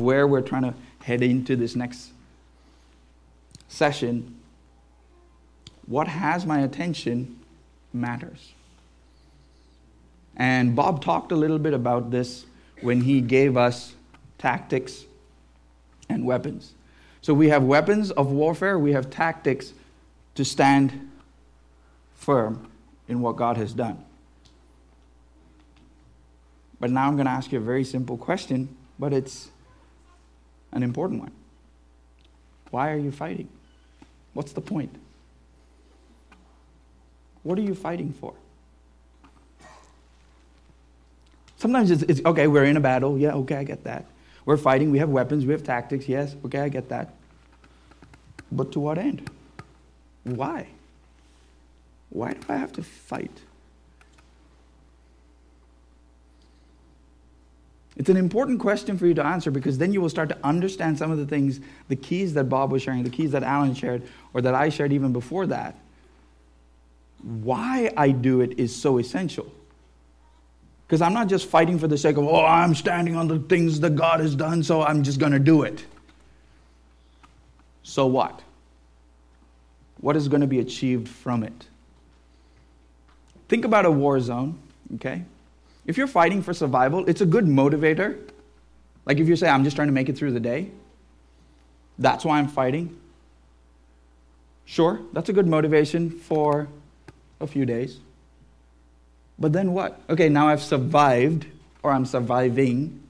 where we're trying to head into this next session, what has my attention matters. And Bob talked a little bit about this when he gave us tactics and weapons. So we have weapons of warfare, we have tactics to stand firm in what God has done. But now I'm going to ask you a very simple question, but it's an important one. Why are you fighting? What's the point? What are you fighting for? Sometimes it's, it's, okay, we're in a battle. Yeah, okay, I get that. We're fighting, we have weapons, we have tactics. Yes, okay, I get that. But to what end? Why? Why do I have to fight? It's an important question for you to answer because then you will start to understand some of the things, the keys that Bob was sharing, the keys that Alan shared, or that I shared even before that. Why I do it is so essential. Because I'm not just fighting for the sake of, oh, I'm standing on the things that God has done, so I'm just going to do it. So what? What is going to be achieved from it? Think about a war zone, okay? If you're fighting for survival, it's a good motivator. Like if you say, I'm just trying to make it through the day, that's why I'm fighting. Sure, that's a good motivation for a few days. But then what? Okay, now I've survived, or I'm surviving.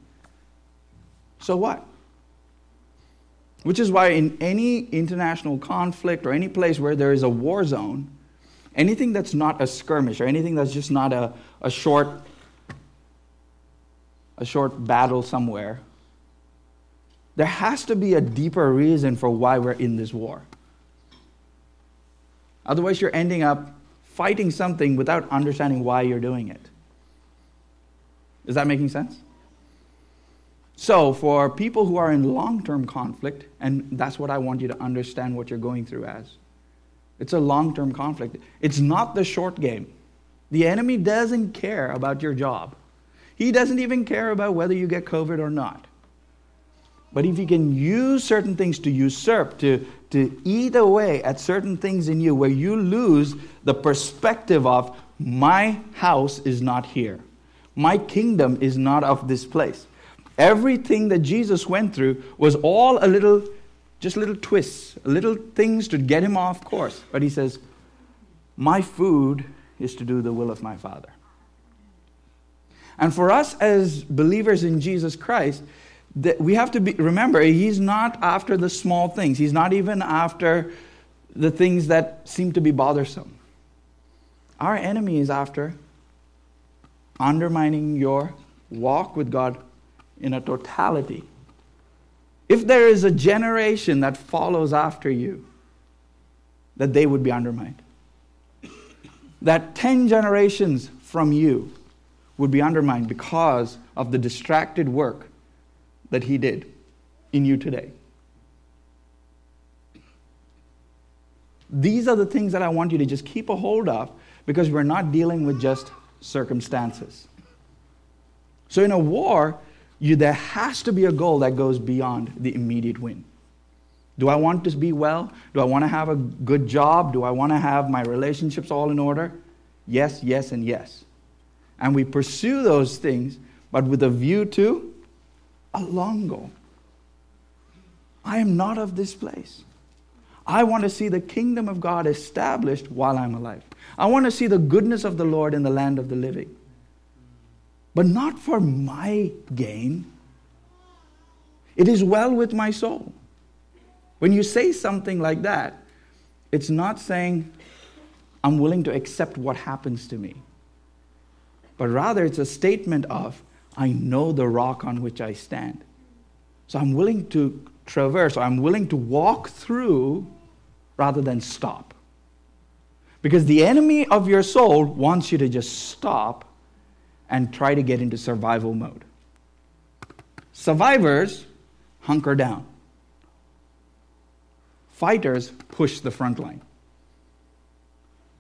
So what? Which is why, in any international conflict or any place where there is a war zone, anything that's not a skirmish or anything that's just not a, a short a short battle somewhere there has to be a deeper reason for why we're in this war otherwise you're ending up fighting something without understanding why you're doing it. Is that making sense? So, for people who are in long term conflict, and that's what I want you to understand what you're going through as it's a long term conflict. It's not the short game. The enemy doesn't care about your job, he doesn't even care about whether you get COVID or not. But if you can use certain things to usurp, to, to eat away at certain things in you where you lose the perspective of, my house is not here, my kingdom is not of this place. Everything that Jesus went through was all a little, just little twists, little things to get him off course. But he says, My food is to do the will of my Father. And for us as believers in Jesus Christ, that we have to be, remember, he's not after the small things. He's not even after the things that seem to be bothersome. Our enemy is after undermining your walk with God in a totality. If there is a generation that follows after you, that they would be undermined. That 10 generations from you would be undermined because of the distracted work that He did in you today. These are the things that I want you to just keep a hold of because we're not dealing with just circumstances. So, in a war, you, there has to be a goal that goes beyond the immediate win. Do I want to be well? Do I want to have a good job? Do I want to have my relationships all in order? Yes, yes, and yes. And we pursue those things, but with a view to a long goal. I am not of this place. I want to see the kingdom of God established while I'm alive. I want to see the goodness of the Lord in the land of the living. But not for my gain. It is well with my soul. When you say something like that, it's not saying, I'm willing to accept what happens to me. But rather, it's a statement of, I know the rock on which I stand. So I'm willing to traverse, or I'm willing to walk through rather than stop. Because the enemy of your soul wants you to just stop and try to get into survival mode. Survivors hunker down. Fighters push the front line.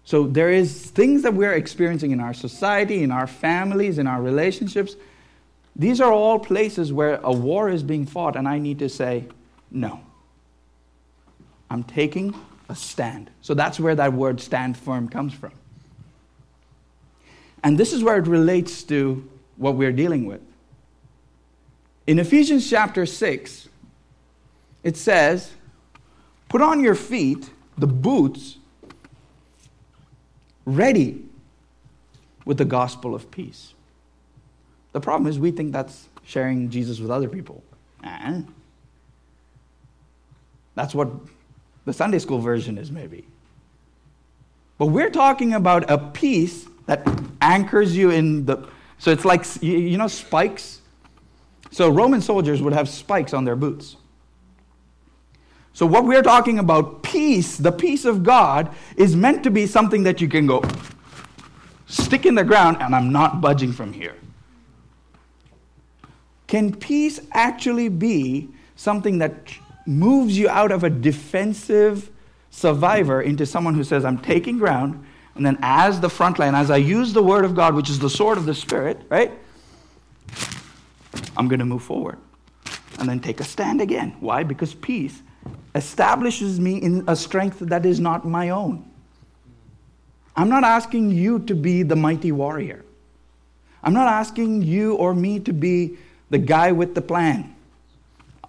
So there is things that we're experiencing in our society, in our families, in our relationships These are all places where a war is being fought, and I need to say, no. I'm taking a stand. So that's where that word stand firm comes from. And this is where it relates to what we're dealing with. In Ephesians chapter 6, it says, Put on your feet the boots ready with the gospel of peace. The problem is, we think that's sharing Jesus with other people. Eh? That's what the Sunday school version is, maybe. But we're talking about a peace that anchors you in the. So it's like, you know, spikes? So Roman soldiers would have spikes on their boots. So, what we're talking about, peace, the peace of God, is meant to be something that you can go stick in the ground and I'm not budging from here. Can peace actually be something that moves you out of a defensive survivor into someone who says, I'm taking ground, and then as the front line, as I use the word of God, which is the sword of the Spirit, right? I'm going to move forward and then take a stand again. Why? Because peace establishes me in a strength that is not my own. I'm not asking you to be the mighty warrior. I'm not asking you or me to be the guy with the plan.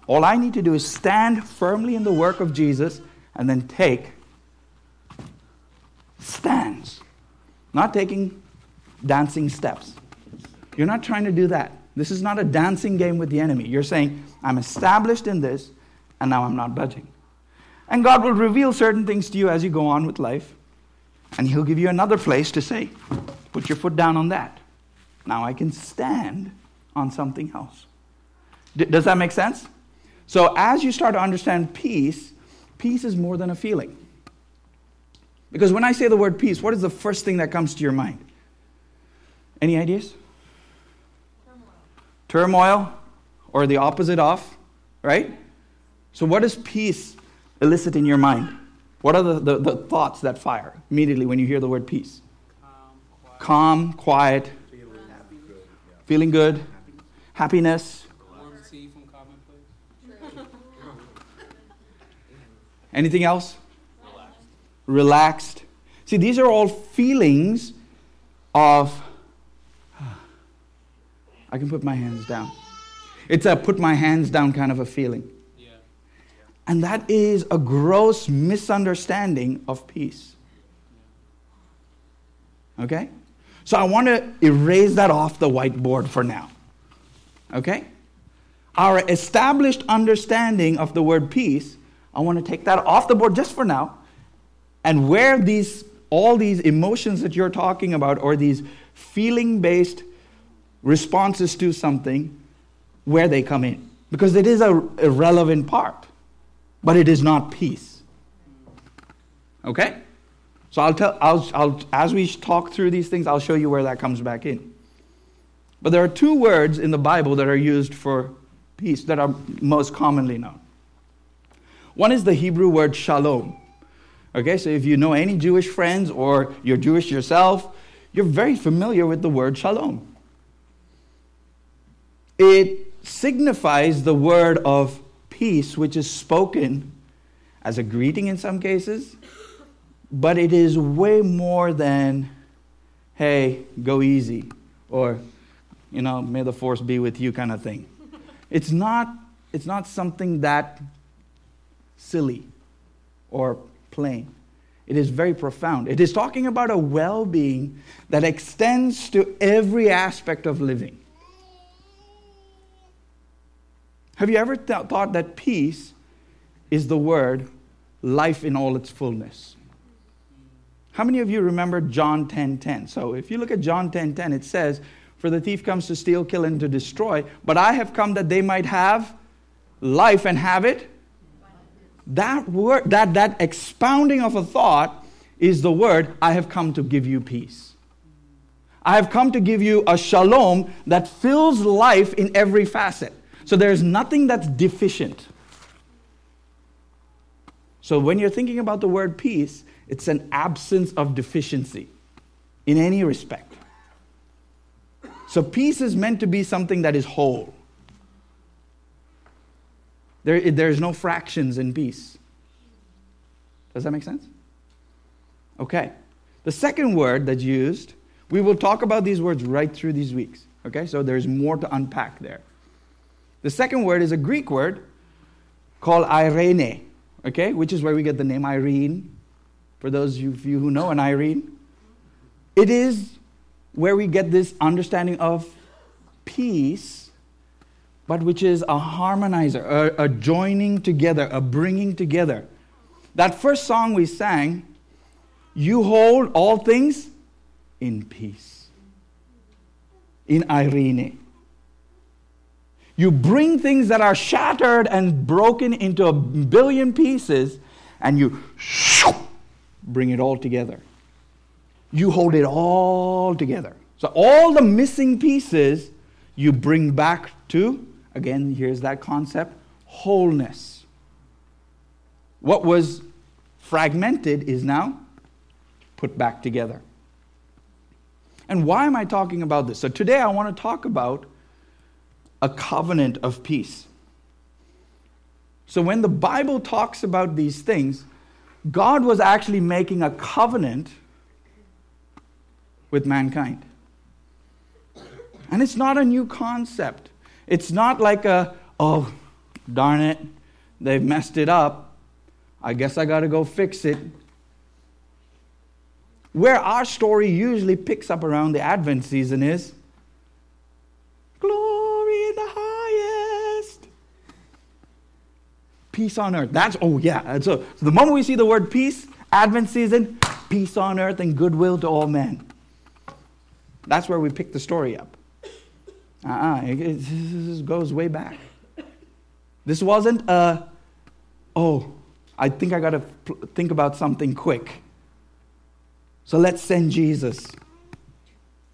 All I need to do is stand firmly in the work of Jesus and then take stands. Not taking dancing steps. You're not trying to do that. This is not a dancing game with the enemy. You're saying, I'm established in this, and now I'm not budging. And God will reveal certain things to you as you go on with life. And He'll give you another place to say, put your foot down on that. Now I can stand on something else. D- does that make sense? So as you start to understand peace, peace is more than a feeling. Because when I say the word peace, what is the first thing that comes to your mind? Any ideas? Turmoil. Turmoil, or the opposite of, right? So, what does peace elicit in your mind? What are the, the, the thoughts that fire immediately when you hear the word peace? Calm, quiet, feeling, good, yeah. feeling good, happiness. Anything else? Relaxed. Relaxed. See, these are all feelings of, I can put my hands down. It's a put my hands down kind of a feeling. And that is a gross misunderstanding of peace. Okay? So I want to erase that off the whiteboard for now. Okay? Our established understanding of the word peace, I want to take that off the board just for now. And where these all these emotions that you're talking about or these feeling based responses to something where they come in because it is a, a relevant part but it is not peace. Okay? So I'll tell, I'll, I'll, as we talk through these things, I'll show you where that comes back in. But there are two words in the Bible that are used for peace that are most commonly known. One is the Hebrew word shalom. Okay, so if you know any Jewish friends or you're Jewish yourself, you're very familiar with the word shalom. It signifies the word of peace, which is spoken as a greeting in some cases, but it is way more than, hey, go easy, or, you know, may the force be with you kind of thing. It's not, it's not something that silly or plain. It is very profound. It is talking about a well being that extends to every aspect of living. Have you ever th- thought that peace is the word life in all its fullness? How many of you remember John 10:10? 10, 10? So if you look at John 10:10, 10, it says, "For the thief comes to steal, kill and to destroy, but I have come that they might have life and have it." That word that that expounding of a thought is the word I have come to give you peace. I have come to give you a shalom that fills life in every facet. So there's nothing that's deficient. So when you're thinking about the word peace, it's an absence of deficiency in any respect. So peace is meant to be something that is whole. There, there's no fractions in peace. Does that make sense? Okay. The second word that's used, we will talk about these words right through these weeks. Okay, so there's more to unpack there. The second word is a Greek word called irene, okay, which is where we get the name Irene. For those of you who know an Irene, it is where we get this understanding of peace, but which is a harmonizer, a, a joining together, a bringing together. That first song we sang, You Hold All Things in Peace, in Irene. You bring things that are shattered and broken into a billion pieces, and you bring it all together. You hold it all together. So, all the missing pieces you bring back to, again, here's that concept wholeness. What was fragmented is now put back together. And why am I talking about this? So, today I want to talk about a covenant of peace. So when the Bible talks about these things, God was actually making a covenant with mankind. And it's not a new concept. It's not like a, oh, darn it, they've messed it up. I guess I got to go fix it. Where our story usually picks up around the Advent season is peace on earth. That's, oh yeah. And so, so the moment we see the word peace, Advent season, peace on earth and goodwill to all men. That's where we pick the story up. Uh-uh, it, it, this goes way back. This wasn't a, oh, I think I got to think about something quick. So let's send Jesus.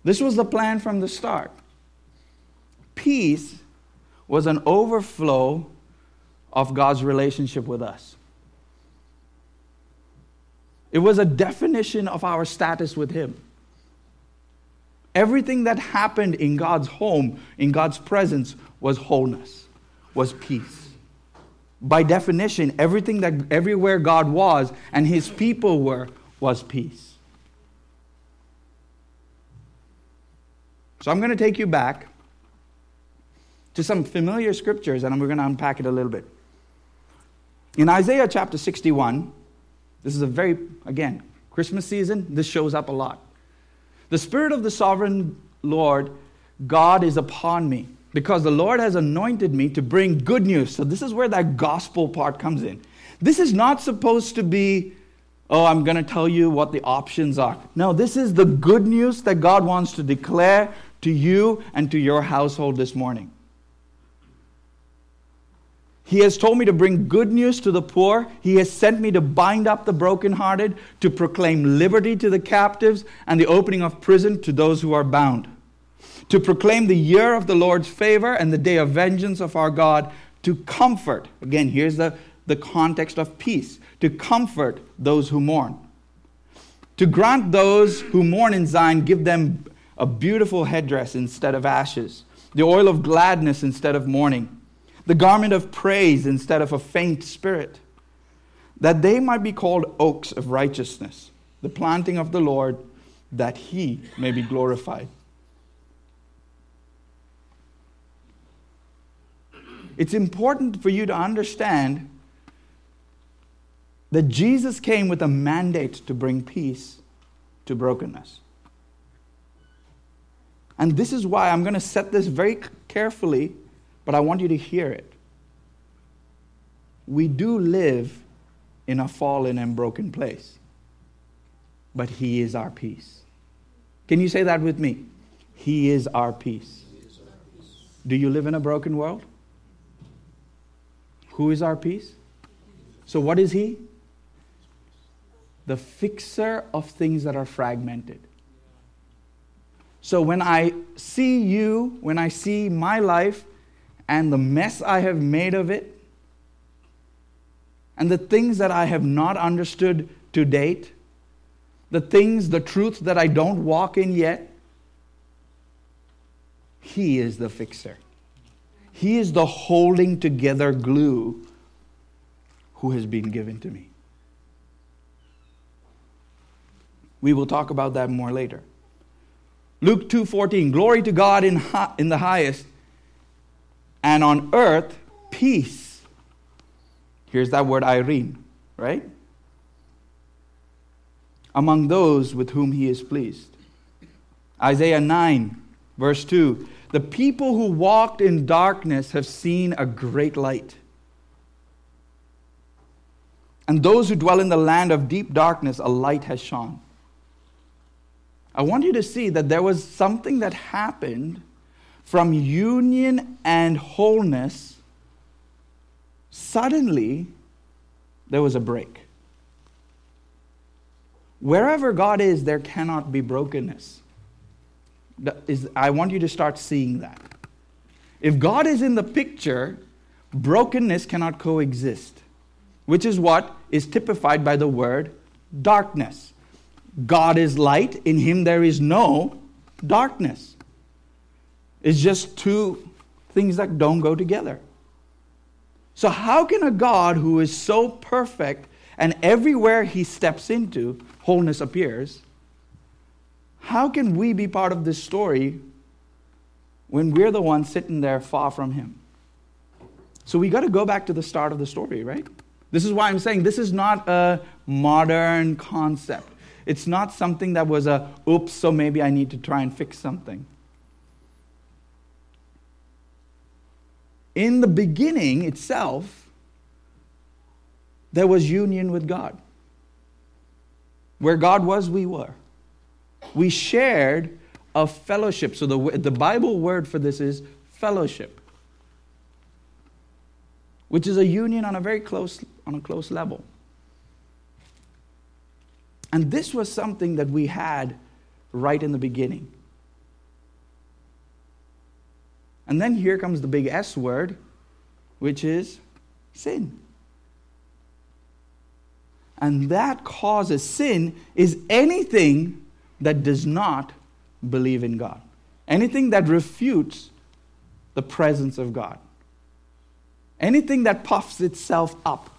This was the plan from the start. Peace was an overflow of God's relationship with us. It was a definition of our status with Him. Everything that happened in God's home, in God's presence, was wholeness, was peace. By definition, everything that everywhere God was and His people were was peace. So I'm going to take you back to some familiar scriptures and we're going to unpack it a little bit. In Isaiah chapter 61, this is a very, again, Christmas season, this shows up a lot. The Spirit of the sovereign Lord, God, is upon me because the Lord has anointed me to bring good news. So, this is where that gospel part comes in. This is not supposed to be, oh, I'm going to tell you what the options are. No, this is the good news that God wants to declare to you and to your household this morning. He has told me to bring good news to the poor. He has sent me to bind up the brokenhearted, to proclaim liberty to the captives, and the opening of prison to those who are bound. To proclaim the year of the Lord's favor and the day of vengeance of our God, to comfort. Again, here's the, the context of peace to comfort those who mourn. To grant those who mourn in Zion, give them a beautiful headdress instead of ashes, the oil of gladness instead of mourning the garment of praise instead of a faint spirit, that they might be called oaks of righteousness, the planting of the Lord, that he may be glorified. It's important for you to understand that Jesus came with a mandate to bring peace to brokenness. And this is why I'm going to set this very carefully but I want you to hear it. We do live in a fallen and broken place, but He is our peace. Can you say that with me? He is our peace. Do you live in a broken world? Who is our peace? So, what is He? The fixer of things that are fragmented. So, when I see you, when I see my life, and the mess I have made of it, and the things that I have not understood to date, the things, the truth that I don't walk in yet, He is the fixer. He is the holding together glue who has been given to me. We will talk about that more later. Luke 2:14 Glory to God in, in the highest and on earth peace. Here's that word Irene, right? Among those with whom he is pleased. Isaiah 9 verse 2 The people who walked in darkness have seen a great light. And those who dwell in the land of deep darkness, a light has shone. I want you to see that there was something that happened from union and wholeness. Suddenly, there was a break. Wherever God is, there cannot be brokenness. I want you to start seeing that. If God is in the picture, brokenness cannot coexist, which is what is typified by the word darkness. God is light, in him there is no darkness. It's just two things that don't go together. So, how can a God who is so perfect and everywhere he steps into, wholeness appears, how can we be part of this story when we're the ones sitting there far from him? So, we got to go back to the start of the story, right? This is why I'm saying this is not a modern concept. It's not something that was a, oops, so maybe I need to try and fix something. In the beginning itself, there was union with God. Where God was, we were. We shared a fellowship. So the, the Bible word for this is fellowship, which is a union on a very close, on a close level. And this was something that we had right in the beginning. And then here comes the big S word, which is sin. And that causes sin is anything that does not believe in God, anything that refutes the presence of God, anything that puffs itself up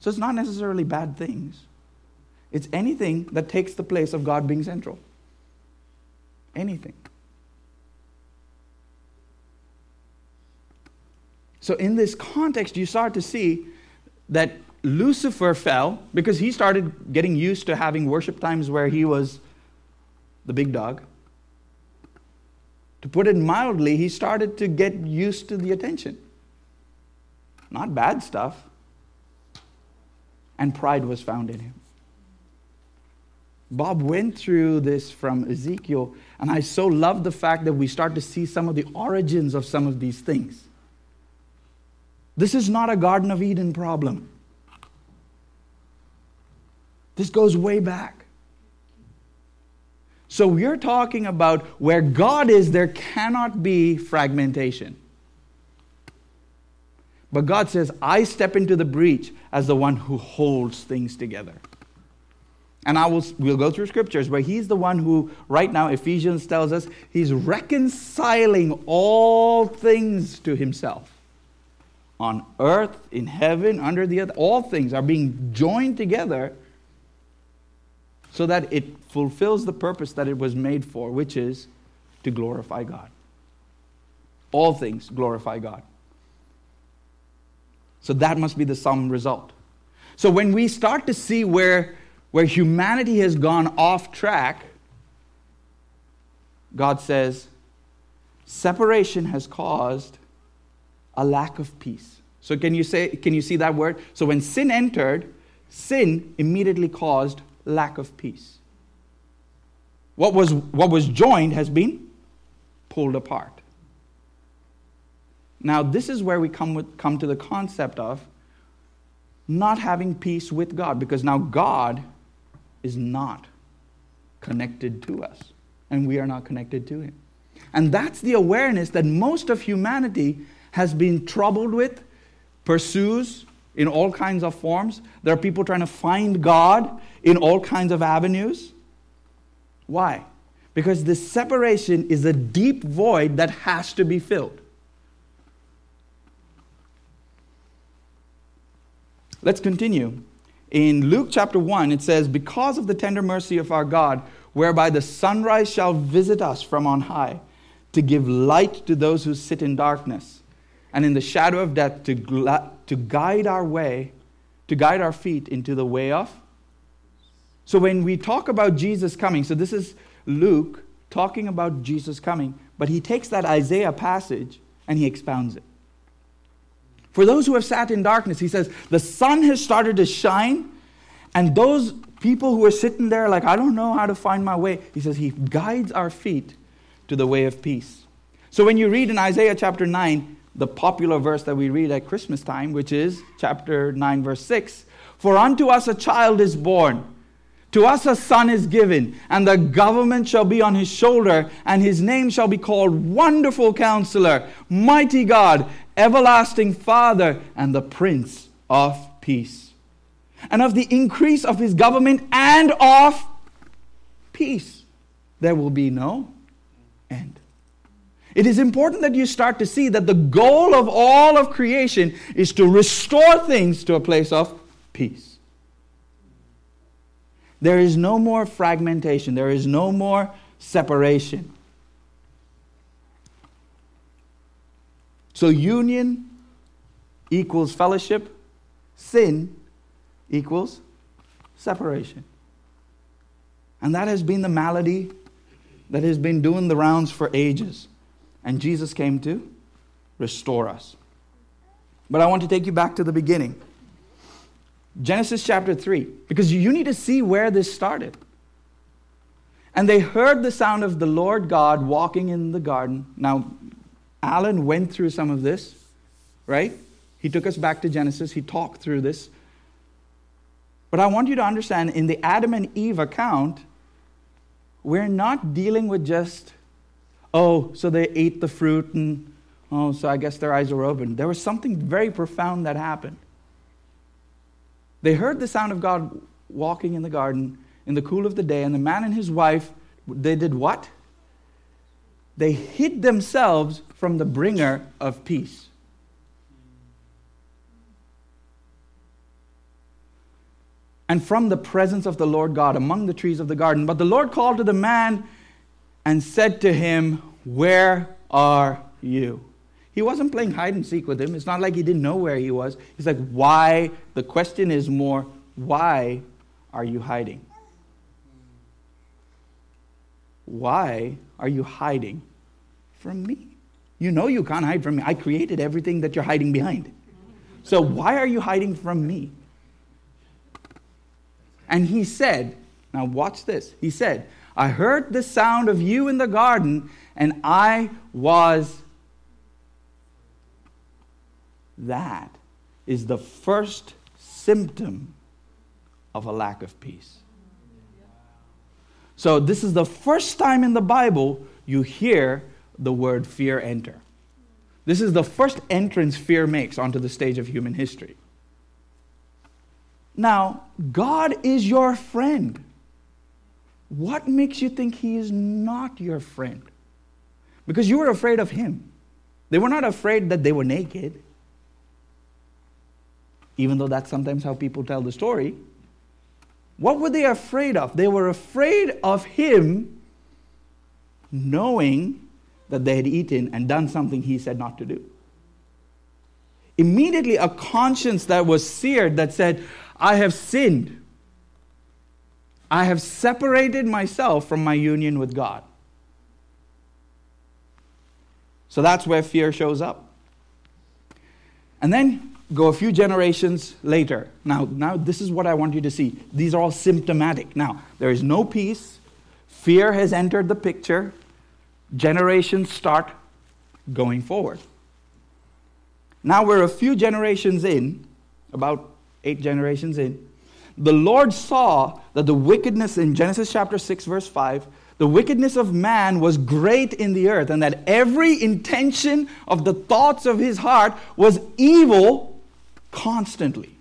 so it's not necessarily bad things. It's anything that takes the place of God being central. Anything. So, in this context, you start to see that Lucifer fell because he started getting used to having worship times where he was the big dog. To put it mildly, he started to get used to the attention. Not bad stuff, and pride was found in him. Bob went through this from Ezekiel, and I so love the fact that we start to see some of the origins of some of these things. This is not a Garden of Eden problem. This goes way back. So we're talking about where God is, there cannot be fragmentation. But God says, I step into the breach as the one who holds things together. And I will we'll go through scriptures where he's the one who, right now, Ephesians tells us, he's reconciling all things to himself. On earth, in heaven, under the earth, all things are being joined together so that it fulfills the purpose that it was made for, which is to glorify God. All things glorify God. So that must be the sum result. So when we start to see where, where humanity has gone off track, God says, separation has caused a lack of peace. So can you say can you see that word? So when sin entered, sin immediately caused lack of peace. What was what was joined has been pulled apart. Now, this is where we come, with, come to the concept of not having peace with God, because now God is not connected to us, and we are not connected to Him. And that's the awareness that most of humanity has been troubled with, pursues in all kinds of forms. There are people trying to find God in all kinds of avenues. Why? Because this separation is a deep void that has to be filled. Let's continue. In Luke chapter 1, it says, Because of the tender mercy of our God, whereby the sunrise shall visit us from on high, to give light to those who sit in darkness, and in the shadow of death, to, to guide our way, to guide our feet into the way of. So when we talk about Jesus coming, so this is Luke talking about Jesus coming, but he takes that Isaiah passage and he expounds it. For those who have sat in darkness, he says, the sun has started to shine, and those people who are sitting there like, I don't know how to find my way, he says, he guides our feet to the way of peace. So when you read in Isaiah chapter 9, the popular verse that we read at Christmas time, which is chapter 9, verse 6 For unto us a child is born. To us a son is given, and the government shall be on his shoulder, and his name shall be called Wonderful Counselor, Mighty God, Everlasting Father, and the Prince of Peace. And of the increase of his government and of peace, there will be no end. It is important that you start to see that the goal of all of creation is to restore things to a place of peace. There is no more fragmentation, there is no more separation. So, union equals fellowship, sin equals separation. And that has been the malady that has been doing the rounds for ages. And Jesus came to restore us. But I want to take you back to the beginning. Genesis chapter 3, because you need to see where this started. And they heard the sound of the Lord God walking in the garden. Now, Alan went through some of this, right? He took us back to Genesis, he talked through this. But I want you to understand in the Adam and Eve account, we're not dealing with just, oh, so they ate the fruit and, oh, so I guess their eyes were open. There was something very profound that happened. They heard the sound of God walking in the garden in the cool of the day, and the man and his wife, they did what? They hid themselves from the bringer of peace. And from the presence of the Lord God among the trees of the garden. But the Lord called to the man and said to him, Where are you? He wasn't playing hide and seek with him. It's not like he didn't know where he was. He's like, why? The question is more, why are you hiding? Why are you hiding from me? You know you can't hide from me. I created everything that you're hiding behind. So why are you hiding from me? And he said, now watch this. He said, I heard the sound of you in the garden, and I was that is the first symptom of a lack of peace. So, this is the first time in the Bible you hear the word fear enter. This is the first entrance fear makes onto the stage of human history. Now, God is your friend. What makes you think He is not your friend? Because you were afraid of Him. They were not afraid that they were naked even though that's sometimes how people tell the story. What were they afraid of? They were afraid of him knowing that they had eaten and done something he said not to do. Immediately, a conscience that was seared that said, I have sinned. I have separated myself from my union with God. So that's where fear shows up. And then go a few generations later. Now, now this is what I want you to see. These are all symptomatic. Now, there is no peace. Fear has entered the picture. Generations start going forward. Now we're a few generations in, about eight generations in. The Lord saw that the wickedness in Genesis chapter 6, verse 5, the wickedness of man was great in the earth, and that every intention of the thoughts of his heart was evil constantly.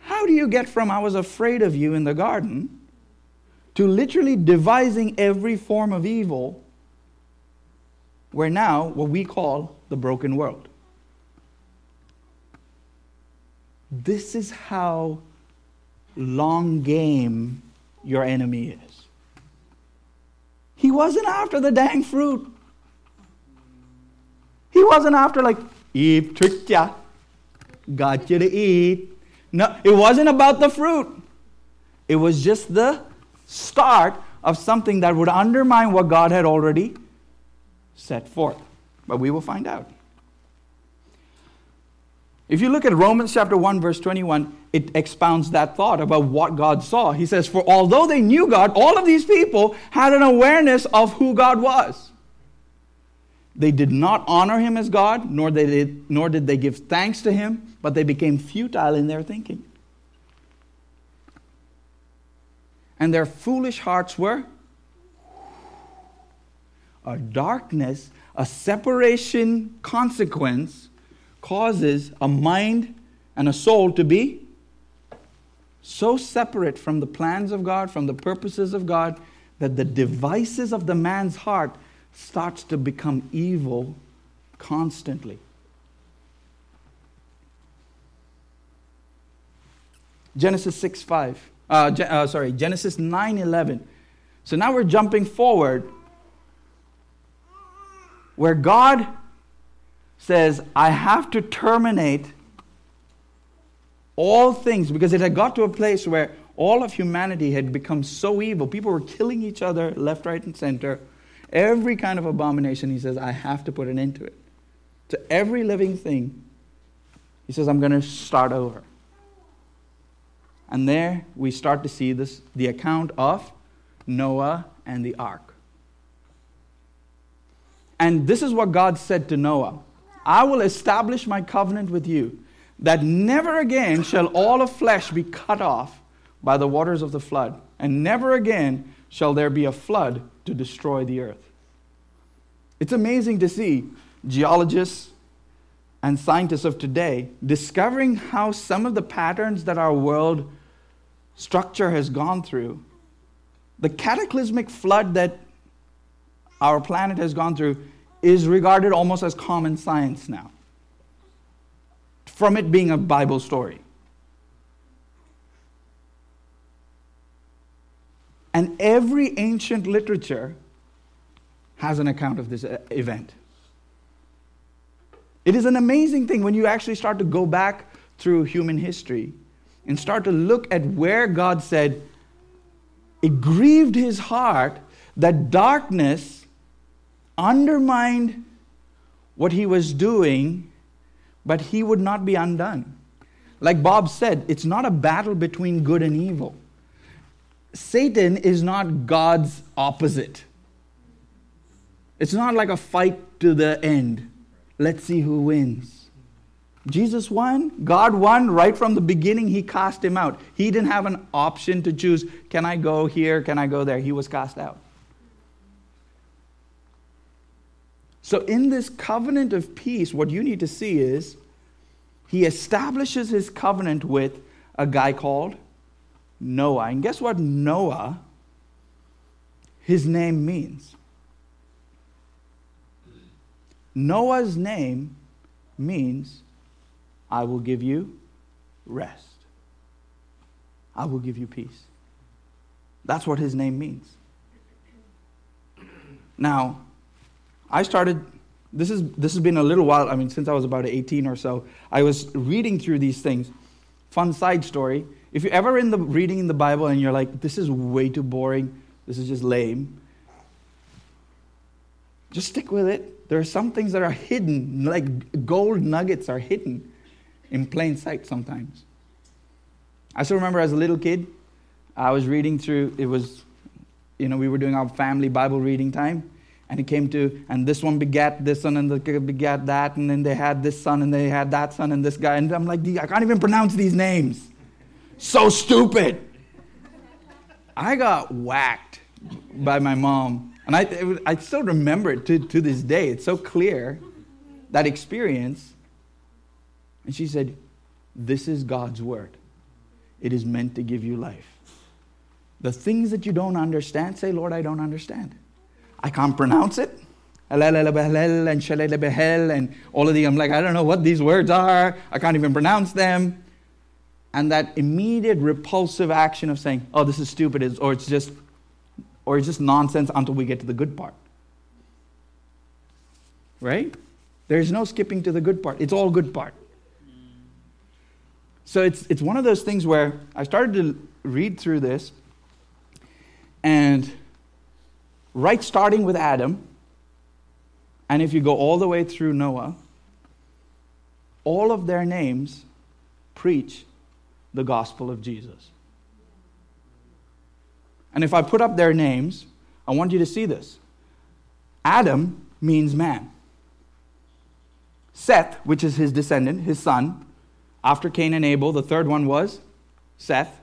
How do you get from I was afraid of you in the garden to literally devising every form of evil, we're now what we call the broken world. This is how long game your enemy is. He wasn't after the dang fruit. He wasn't after, like, Eve tricked ya, got you to eat. No, it wasn't about the fruit. It was just the start of something that would undermine what God had already set forth. But we will find out. If you look at Romans chapter 1 verse 21, it expounds that thought about what God saw. He says, For although they knew God, all of these people had an awareness of who God was. They did not honor him as God, nor, they did, nor did they give thanks to him, but they became futile in their thinking. And their foolish hearts were a darkness, a separation consequence causes a mind and a soul to be so separate from the plans of God, from the purposes of God, that the devices of the man's heart starts to become evil constantly. Genesis 6 5. Uh, uh, sorry, Genesis 9 11. So now we're jumping forward where God says, I have to terminate all things because it had got to a place where all of humanity had become so evil. People were killing each other left, right, and center. Every kind of abomination, he says, I have to put an end to it. To every living thing, he says, I'm going to start over. And there we start to see this, the account of Noah and the ark. And this is what God said to Noah I will establish my covenant with you, that never again shall all of flesh be cut off by the waters of the flood, and never again shall there be a flood to destroy the earth. It's amazing to see geologists and scientists of today discovering how some of the patterns that our world structure has gone through, the cataclysmic flood that our planet has gone through, is regarded almost as common science now, from it being a Bible story. And every ancient literature has an account of this uh, event. It is an amazing thing when you actually start to go back through human history and start to look at where God said, it grieved his heart that darkness undermined what he was doing, but he would not be undone. Like Bob said, it's not a battle between good and evil. Satan is not God's opposite. It's not like a fight to the end. Let's see who wins. Jesus won. God won right from the beginning. He cast him out. He didn't have an option to choose can I go here? Can I go there? He was cast out. So, in this covenant of peace, what you need to see is he establishes his covenant with a guy called Noah. And guess what Noah, his name means? Noah's name means I will give you rest. I will give you peace. That's what his name means. Now, I started this is this has been a little while, I mean since I was about 18 or so. I was reading through these things. Fun side story. If you're ever in the reading in the Bible and you're like this is way too boring, this is just lame. Just stick with it. There are some things that are hidden, like gold nuggets are hidden in plain sight sometimes. I still remember as a little kid, I was reading through, it was, you know, we were doing our family Bible reading time, and it came to, and this one begat this one, and the kid begat that, and then they had this son, and they had that son, and this guy, and I'm like, I can't even pronounce these names. So stupid. I got whacked by my mom. And I, I still remember it to, to this day. It's so clear, that experience. And she said, This is God's word. It is meant to give you life. The things that you don't understand, say, Lord, I don't understand. I can't pronounce it. And all of the, I'm like, I don't know what these words are. I can't even pronounce them. And that immediate repulsive action of saying, oh, this is stupid, or it's just, or it's just nonsense until we get to the good part. Right? There's no skipping to the good part. It's all good part. So it's, it's one of those things where I started to read through this, and right starting with Adam, and if you go all the way through Noah, all of their names preach the gospel of Jesus. And if I put up their names, I want you to see this. Adam means man. Seth, which is his descendant, his son, after Cain and Abel, the third one was Seth.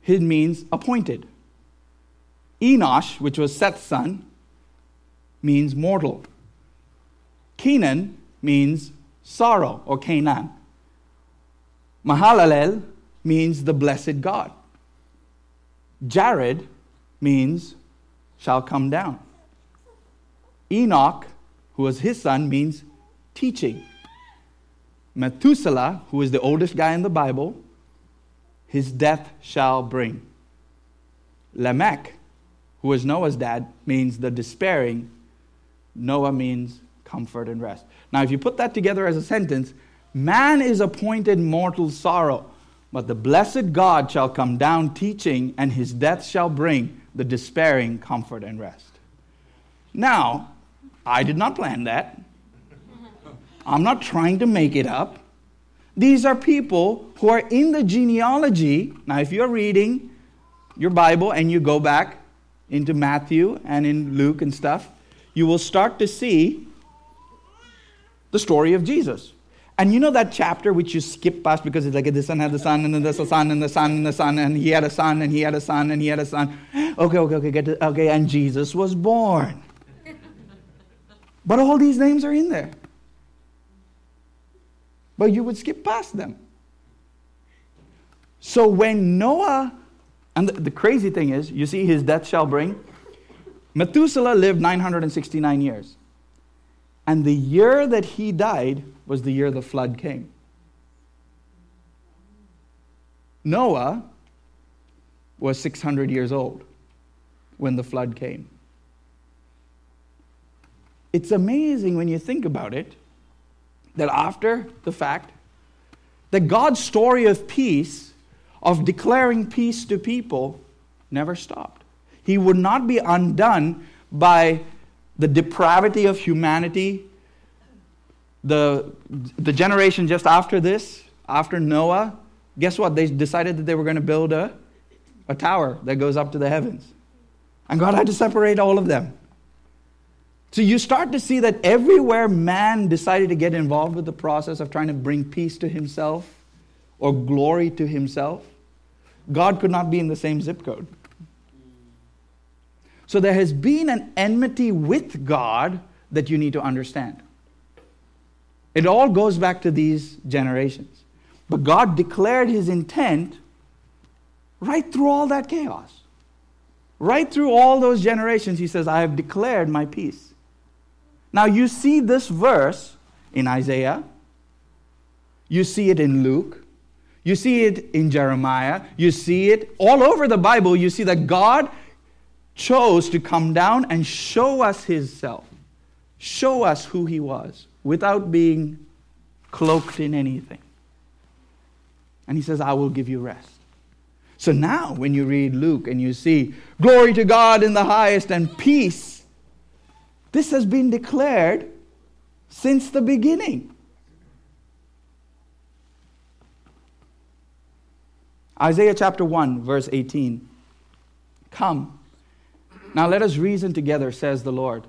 His means appointed. Enosh, which was Seth's son, means mortal. Kenan means sorrow or Canaan. Mahalalel means the blessed God. Jared means shall come down. Enoch, who was his son, means teaching. Methuselah, who is the oldest guy in the Bible, his death shall bring. Lamech, who was Noah's dad, means the despairing. Noah means comfort and rest. Now, if you put that together as a sentence, man is appointed mortal sorrow, but the blessed God shall come down teaching, and his death shall bring the despairing comfort and rest. Now, I did not plan that. I'm not trying to make it up. These are people who are in the genealogy. Now, if you're reading your Bible and you go back into Matthew and in Luke and stuff, you will start to see the story of Jesus. And you know that chapter which you skip past because it's like the son had the son, and then a son, and the son, and the son, and he had a son, and he had a son, and he had a son. Okay, okay, okay, get to, okay, and Jesus was born. But all these names are in there but you would skip past them. So when Noah, and the, the, crazy thing is, you see his death shall bring, Methuselah lived 969 years. And the year that he died was the year the flood came. Noah was 600 years old when the flood came. It's amazing when you think about it that after the fact, that God's story of peace, of declaring peace to people, never stopped. He would not be undone by the depravity of humanity. The, the generation just after this, after Noah, guess what? They decided that they were going to build a, a tower that goes up to the heavens. And God had to separate all of them. So you start to see that everywhere man decided to get involved with the process of trying to bring peace to himself or glory to himself, God could not be in the same zip code. So there has been an enmity with God that you need to understand. It all goes back to these generations. But God declared his intent right through all that chaos. Right through all those generations, he says, I have declared my peace. Now, you see this verse in Isaiah, you see it in Luke, you see it in Jeremiah, you see it all over the Bible. You see that God chose to come down and show us Himself, show us who He was without being cloaked in anything. And He says, I will give you rest. So now, when you read Luke and you see glory to God in the highest and peace this has been declared since the beginning. Isaiah chapter 1, verse 18. Come. Now let us reason together, says the Lord.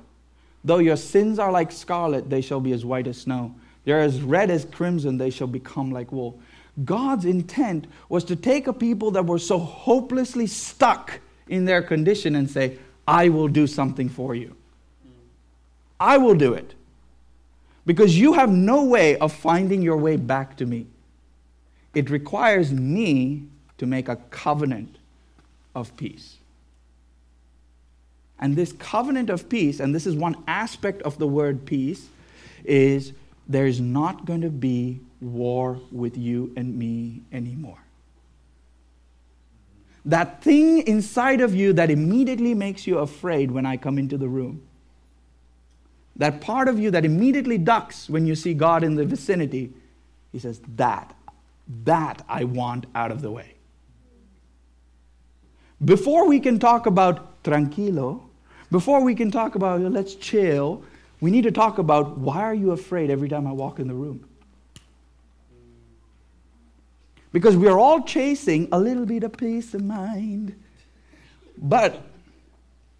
Though your sins are like scarlet, they shall be as white as snow. They're as red as crimson, they shall become like wool. God's intent was to take a people that were so hopelessly stuck in their condition and say, I will do something for you. I will do it. Because you have no way of finding your way back to me. It requires me to make a covenant of peace. And this covenant of peace, and this is one aspect of the word peace, is there's not going to be war with you and me anymore. That thing inside of you that immediately makes you afraid when I come into the room. That part of you that immediately ducks when you see God in the vicinity. He says, That, that I want out of the way. Before we can talk about tranquilo, before we can talk about let's chill, we need to talk about why are you afraid every time I walk in the room? Because we are all chasing a little bit of peace of mind. But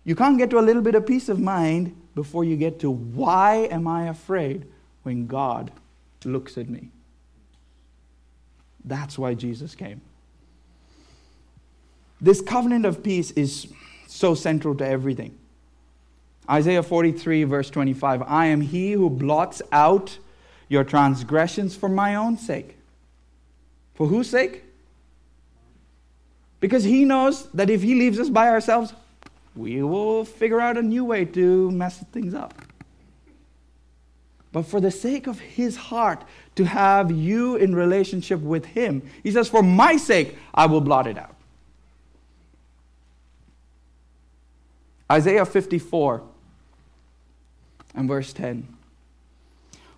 you can't get to a little bit of peace of mind before you get to why am I afraid when God looks at me? That's why Jesus came. This covenant of peace is so central to everything. Isaiah 43, verse 25 I am he who blots out your transgressions for my own sake. For whose sake? Because he knows that if he leaves us by ourselves, we will figure out a new way to mess things up. But for the sake of his heart, to have you in relationship with him, he says, For my sake, I will blot it out. Isaiah 54 and verse 10.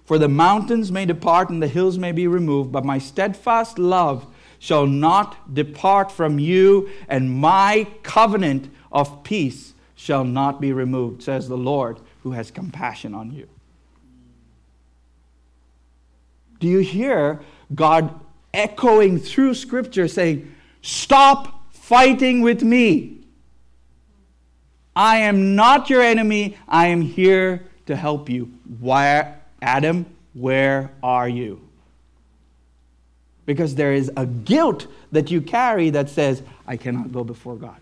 For the mountains may depart and the hills may be removed, but my steadfast love shall not depart from you, and my covenant of peace shall not be removed, says the Lord who has compassion on you. Do you hear God echoing through Scripture saying, Stop fighting with me. I am not your enemy. I am here to help you. Why, Adam, where are you? Because there is a guilt that you carry that says, I cannot go before God.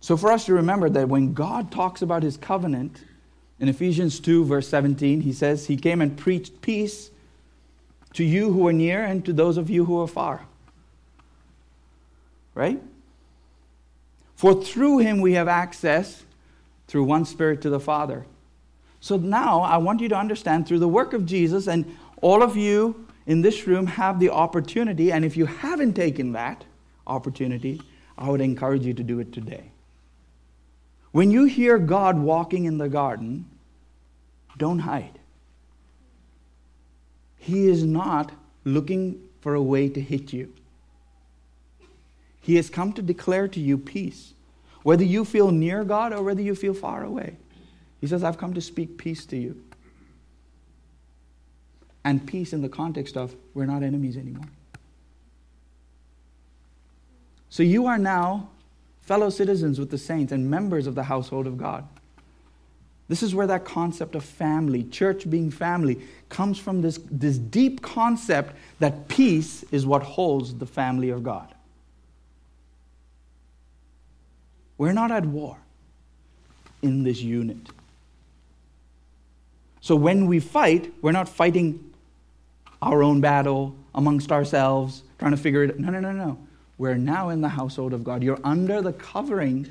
So, for us to remember that when God talks about his covenant, in Ephesians 2, verse 17, he says, He came and preached peace to you who are near and to those of you who are far. Right? For through him we have access through one Spirit to the Father. So now I want you to understand through the work of Jesus, and all of you in this room have the opportunity, and if you haven't taken that opportunity, I would encourage you to do it today. When you hear God walking in the garden, don't hide. He is not looking for a way to hit you. He has come to declare to you peace, whether you feel near God or whether you feel far away. He says, I've come to speak peace to you. And peace in the context of we're not enemies anymore. So you are now fellow citizens with the saints and members of the household of God. This is where that concept of family, church being family, comes from this, this deep concept that peace is what holds the family of God. We're not at war in this unit. So when we fight, we're not fighting our own battle amongst ourselves, trying to figure it out. No, no, no, no. We're now in the household of God. You're under the covering,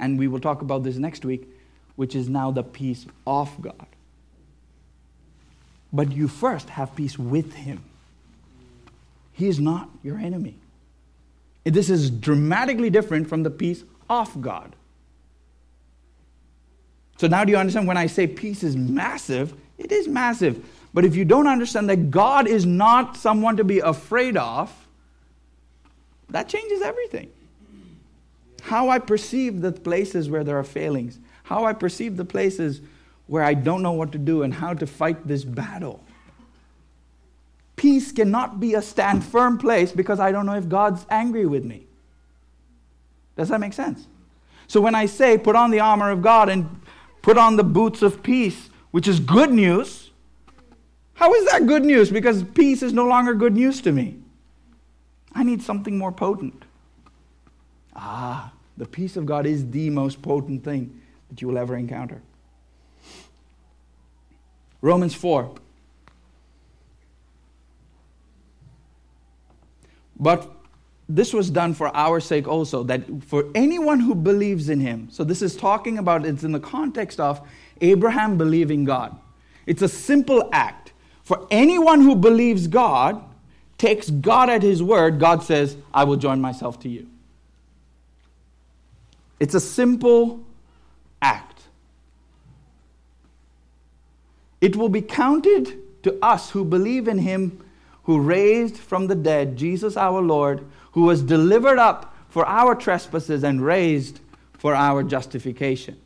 and we will talk about this next week, which is now the peace of God. But you first have peace with Him. He is not your enemy. This is dramatically different from the peace of God. So now do you understand when I say peace is massive? It is massive. But if you don't understand that God is not someone to be afraid of, that changes everything. How I perceive the places where there are failings, how I perceive the places where I don't know what to do and how to fight this battle. Peace cannot be a stand firm place because I don't know if God's angry with me. Does that make sense? So when I say put on the armor of God and put on the boots of peace, which is good news, how is that good news? Because peace is no longer good news to me. I need something more potent. Ah, the peace of God is the most potent thing that you will ever encounter. Romans 4. But this was done for our sake also, that for anyone who believes in him. So this is talking about, it's in the context of Abraham believing God. It's a simple act. For anyone who believes God, takes God at his word, God says, I will join myself to you. It's a simple It will be counted to us who believe in him who raised from the dead Jesus our Lord, who was delivered up for our trespasses and raised for our justification.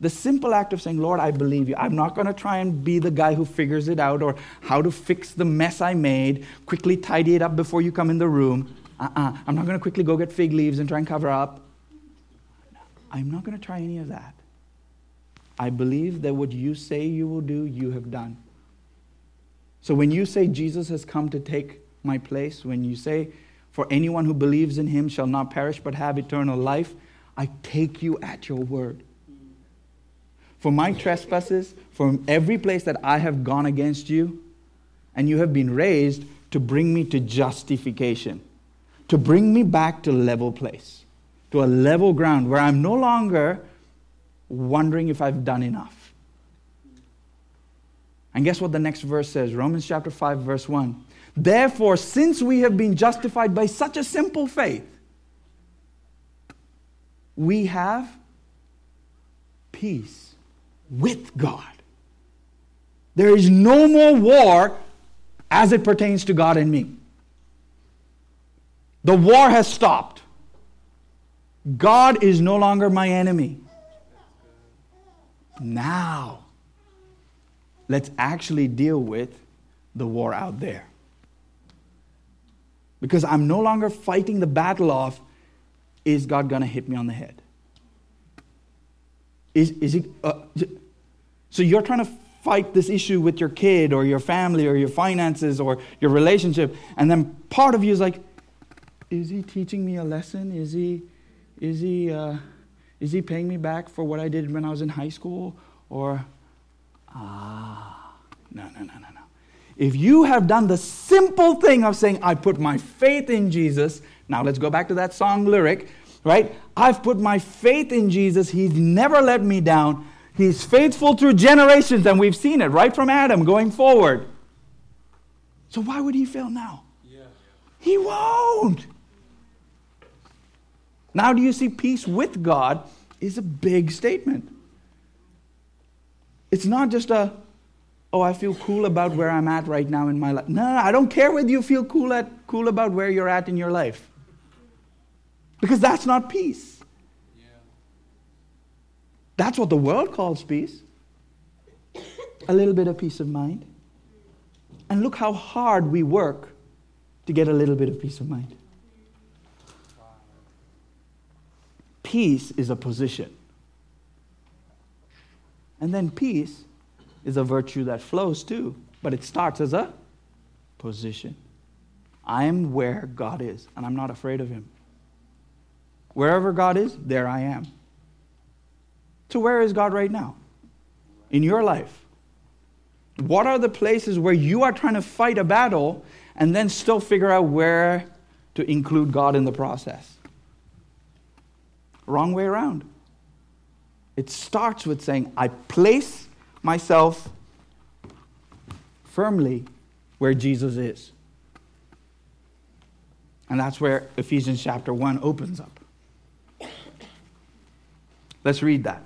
The simple act of saying, Lord, I believe you. I'm not going to try and be the guy who figures it out or how to fix the mess I made, quickly tidy it up before you come in the room. Uh-uh. I'm not going to quickly go get fig leaves and try and cover up. I'm not going to try any of that. I believe that what you say you will do, you have done. So when you say Jesus has come to take my place, when you say, for anyone who believes in him shall not perish but have eternal life, I take you at your word. For my trespasses, from every place that I have gone against you, and you have been raised to bring me to justification, to bring me back to level place to a level ground where I'm no longer wondering if I've done enough. And guess what the next verse says? Romans chapter 5, verse 1. Therefore, since we have been justified by such a simple faith, we have peace with God. There is no more war as it pertains to God and me. The war has stopped. God is no longer my enemy. Now, let's actually deal with the war out there. Because I'm no longer fighting the battle of, is God going to hit me on the head? Is, is he, uh, so you're trying to fight this issue with your kid or your family or your finances or your relationship, and then part of you is like, is he teaching me a lesson? Is he is he, uh, is he paying me back for what I did when I was in high school? Or, ah, no, no, no, no, no. If you have done the simple thing of saying, I put my faith in Jesus, now let's go back to that song lyric, right? I've put my faith in Jesus. He's never let me down. He's faithful through generations, and we've seen it right from Adam going forward. So why would he fail now? Yeah. He won't. Now, do you see peace with God is a big statement. It's not just a, oh, I feel cool about where I'm at right now in my life. No, no, I don't care whether you feel cool, at, cool about where you're at in your life. Because that's not peace. Yeah. That's what the world calls peace. A little bit of peace of mind. And look how hard we work to get a little bit of peace of mind. Peace is a position. And then peace is a virtue that flows too, but it starts as a position. I am where God is, and I'm not afraid of Him. Wherever God is, there I am. So, where is God right now? In your life. What are the places where you are trying to fight a battle and then still figure out where to include God in the process? Wrong way around. It starts with saying, I place myself firmly where Jesus is. And that's where Ephesians chapter 1 opens up. Let's read that.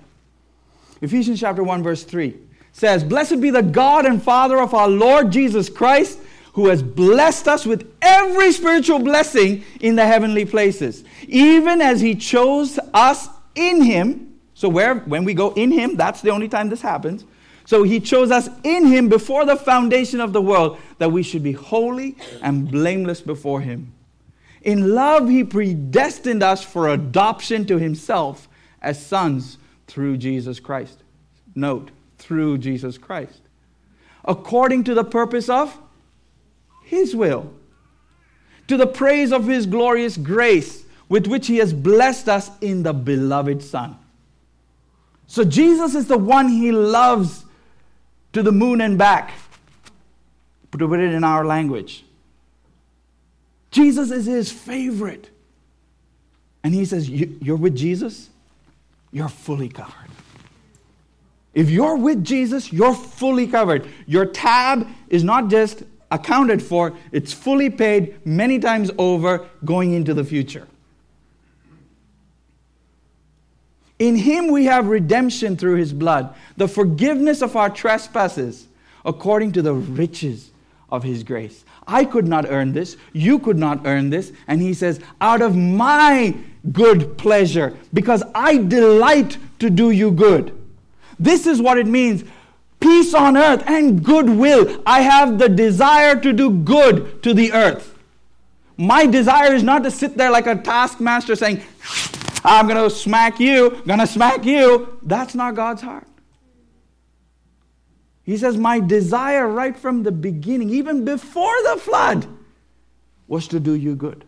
Ephesians chapter 1, verse 3 says, Blessed be the God and Father of our Lord Jesus Christ who has blessed us with every spiritual blessing in the heavenly places, even as he chose us in him. So where when we go in him, that's the only time this happens. So he chose us in him before the foundation of the world that we should be holy and blameless before him. In love he predestined us for adoption to himself as sons through Jesus Christ. Note, through Jesus Christ. According to the purpose of his will, to the praise of His glorious grace with which He has blessed us in the beloved Son. So Jesus is the one He loves to the moon and back, to put it in our language. Jesus is his favorite. And he says, You're with Jesus? You're fully covered. If you're with Jesus, you're fully covered. Your tab is not just accounted for, it's fully paid many times over going into the future. In him we have redemption through his blood, the forgiveness of our trespasses, according to the riches of his grace. I could not earn this. You could not earn this. And he says, out of my good pleasure, because I delight to do you good. This is what it means peace on earth and goodwill. I have the desire to do good to the earth. My desire is not to sit there like a taskmaster saying, I'm going to smack you, going to smack you. That's not God's heart. He says, My desire right from the beginning, even before the flood, was to do you good,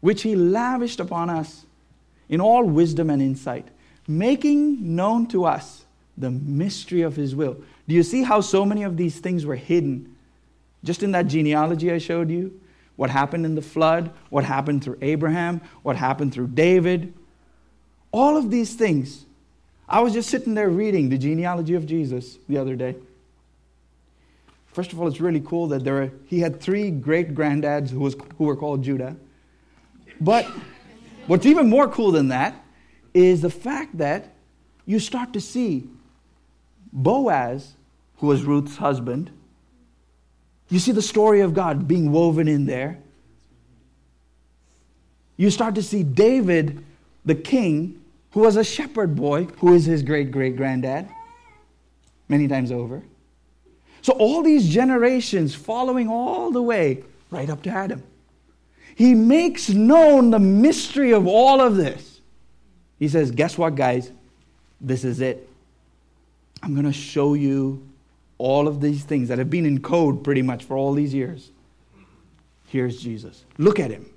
which He lavished upon us in all wisdom and insight, making known to us the mystery of His will. Do you see how so many of these things were hidden? Just in that genealogy I showed you, what happened in the flood, what happened through Abraham, what happened through David. All of these things. I was just sitting there reading the genealogy of Jesus the other day. First of all, it's really cool that there he had three great granddads who, who were called Judah. But What's even more cool than that is the fact that you start to see Boaz, who was Ruth's husband, you see the story of God being woven in there. You start to see David, the king, who was a shepherd boy, who is his great great granddad, many times over. So, all these generations following all the way right up to Adam. He makes known the mystery of all of this. He says, Guess what, guys? This is it. I'm going to show you all of these things that have been in code pretty much for all these years. Here's Jesus. Look at him.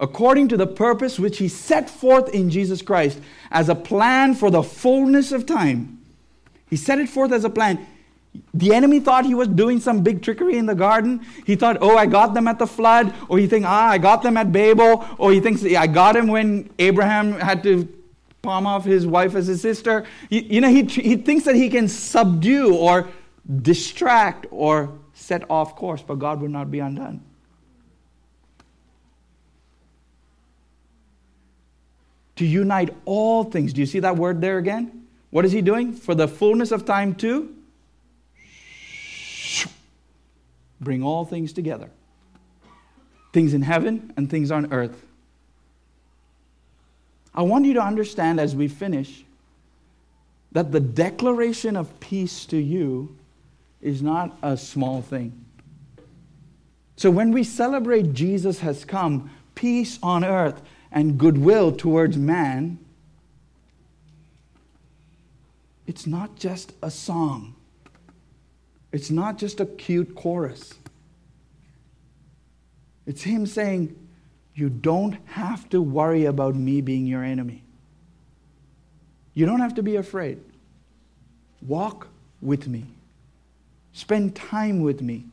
According to the purpose which he set forth in Jesus Christ as a plan for the fullness of time, he set it forth as a plan. The enemy thought he was doing some big trickery in the garden. He thought, oh, I got them at the flood. Or he think, ah, I got them at Babel. Or he thinks, yeah, I got him when Abraham had to palm off his wife as his sister. You, you know, he, he thinks that he can subdue or distract or set off course, but God would not be undone. To unite all things. Do you see that word there again? What is he doing? For the fullness of time, too? Bring all things together things in heaven and things on earth. I want you to understand as we finish that the declaration of peace to you is not a small thing. So when we celebrate Jesus has come, peace on earth and goodwill towards man, it's not just a song. It's not just a cute chorus. It's Him saying, You don't have to worry about me being your enemy. You don't have to be afraid. Walk with me. Spend time with me.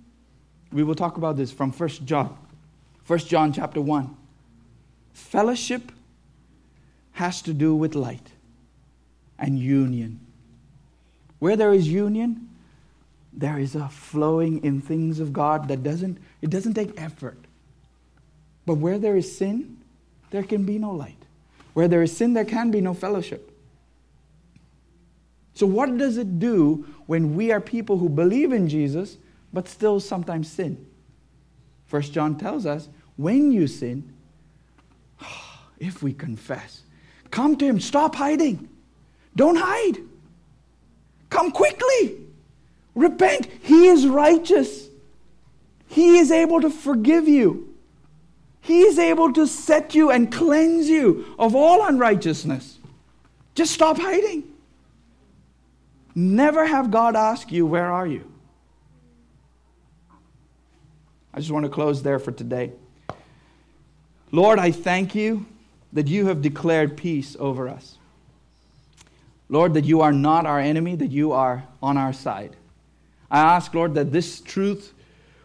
We will talk about this from 1 John. 1 John chapter 1. Fellowship has to do with light and union. Where there is union, there is a flowing in things of God that doesn't, it doesn't take effort. But where there is sin, there can be no light. Where there is sin, there can be no fellowship. So, what does it do when we are people who believe in Jesus but still sometimes sin? First John tells us when you sin, if we confess, come to Him, stop hiding. Don't hide. Come quickly. Repent. He is righteous. He is able to forgive you. He is able to set you and cleanse you of all unrighteousness. Just stop hiding. Never have God ask you, Where are you? I just want to close there for today. Lord, I thank you that you have declared peace over us. Lord, that you are not our enemy, that you are on our side. I ask, Lord, that this truth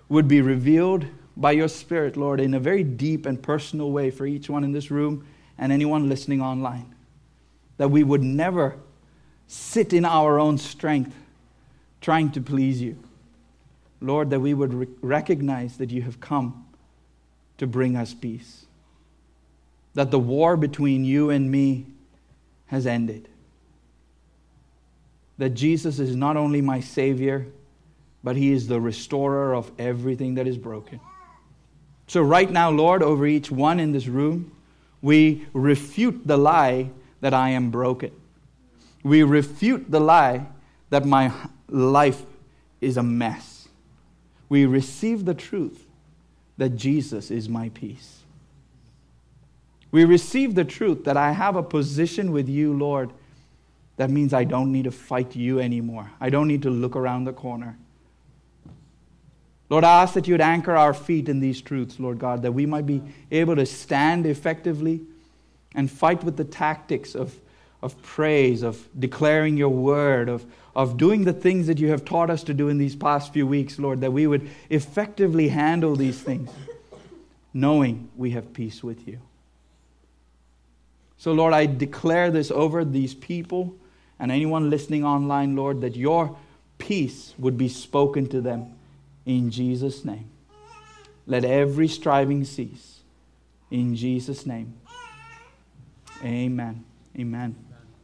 would be revealed by your Spirit, Lord, in a very deep and personal way for each one in this room and anyone listening online. That we would never sit in our own strength trying to please you. Lord, that we would re- recognize that you have come to bring us peace. That the war between you and me has ended. That Jesus is not only my Savior, but He is the restorer of everything that is broken. So, right now, Lord, over each one in this room, we refute the lie that I am broken. We refute the lie that my life is a mess. We receive the truth that Jesus is my peace. We receive the truth that I have a position with you, Lord. That means I don't need to fight you anymore. I don't need to look around the corner. Lord, I ask that you'd anchor our feet in these truths, Lord God, that we might be able to stand effectively and fight with the tactics of, of praise, of declaring your word, of, of doing the things that you have taught us to do in these past few weeks, Lord, that we would effectively handle these things, knowing we have peace with you. So, Lord, I declare this over these people and anyone listening online, Lord, that your peace would be spoken to them in Jesus' name. Let every striving cease. In Jesus' name. Amen. Amen.